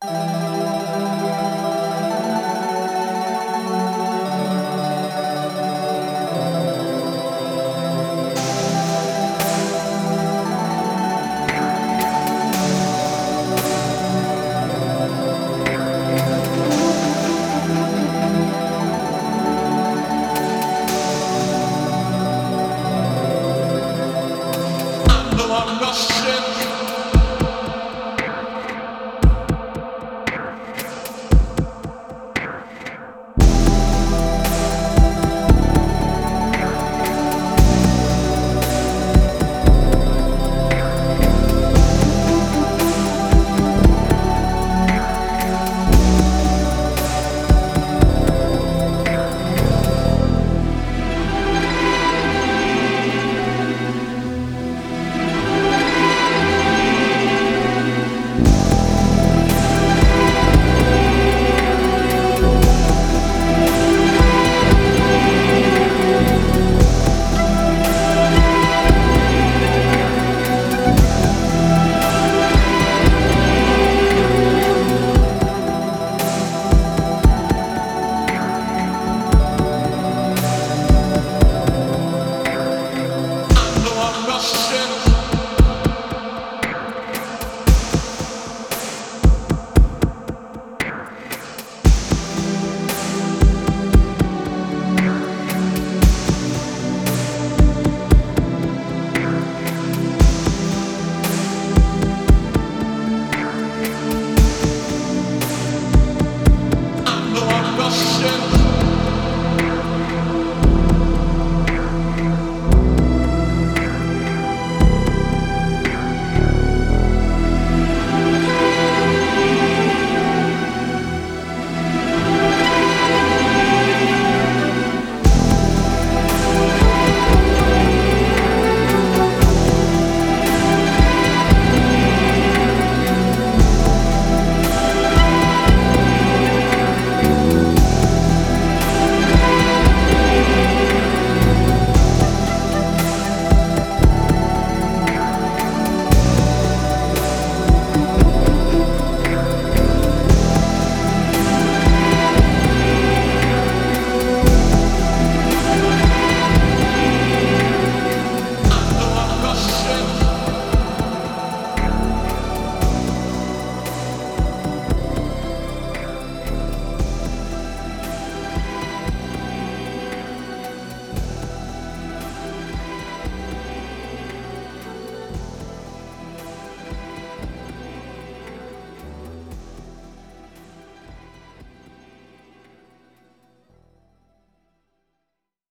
Uh...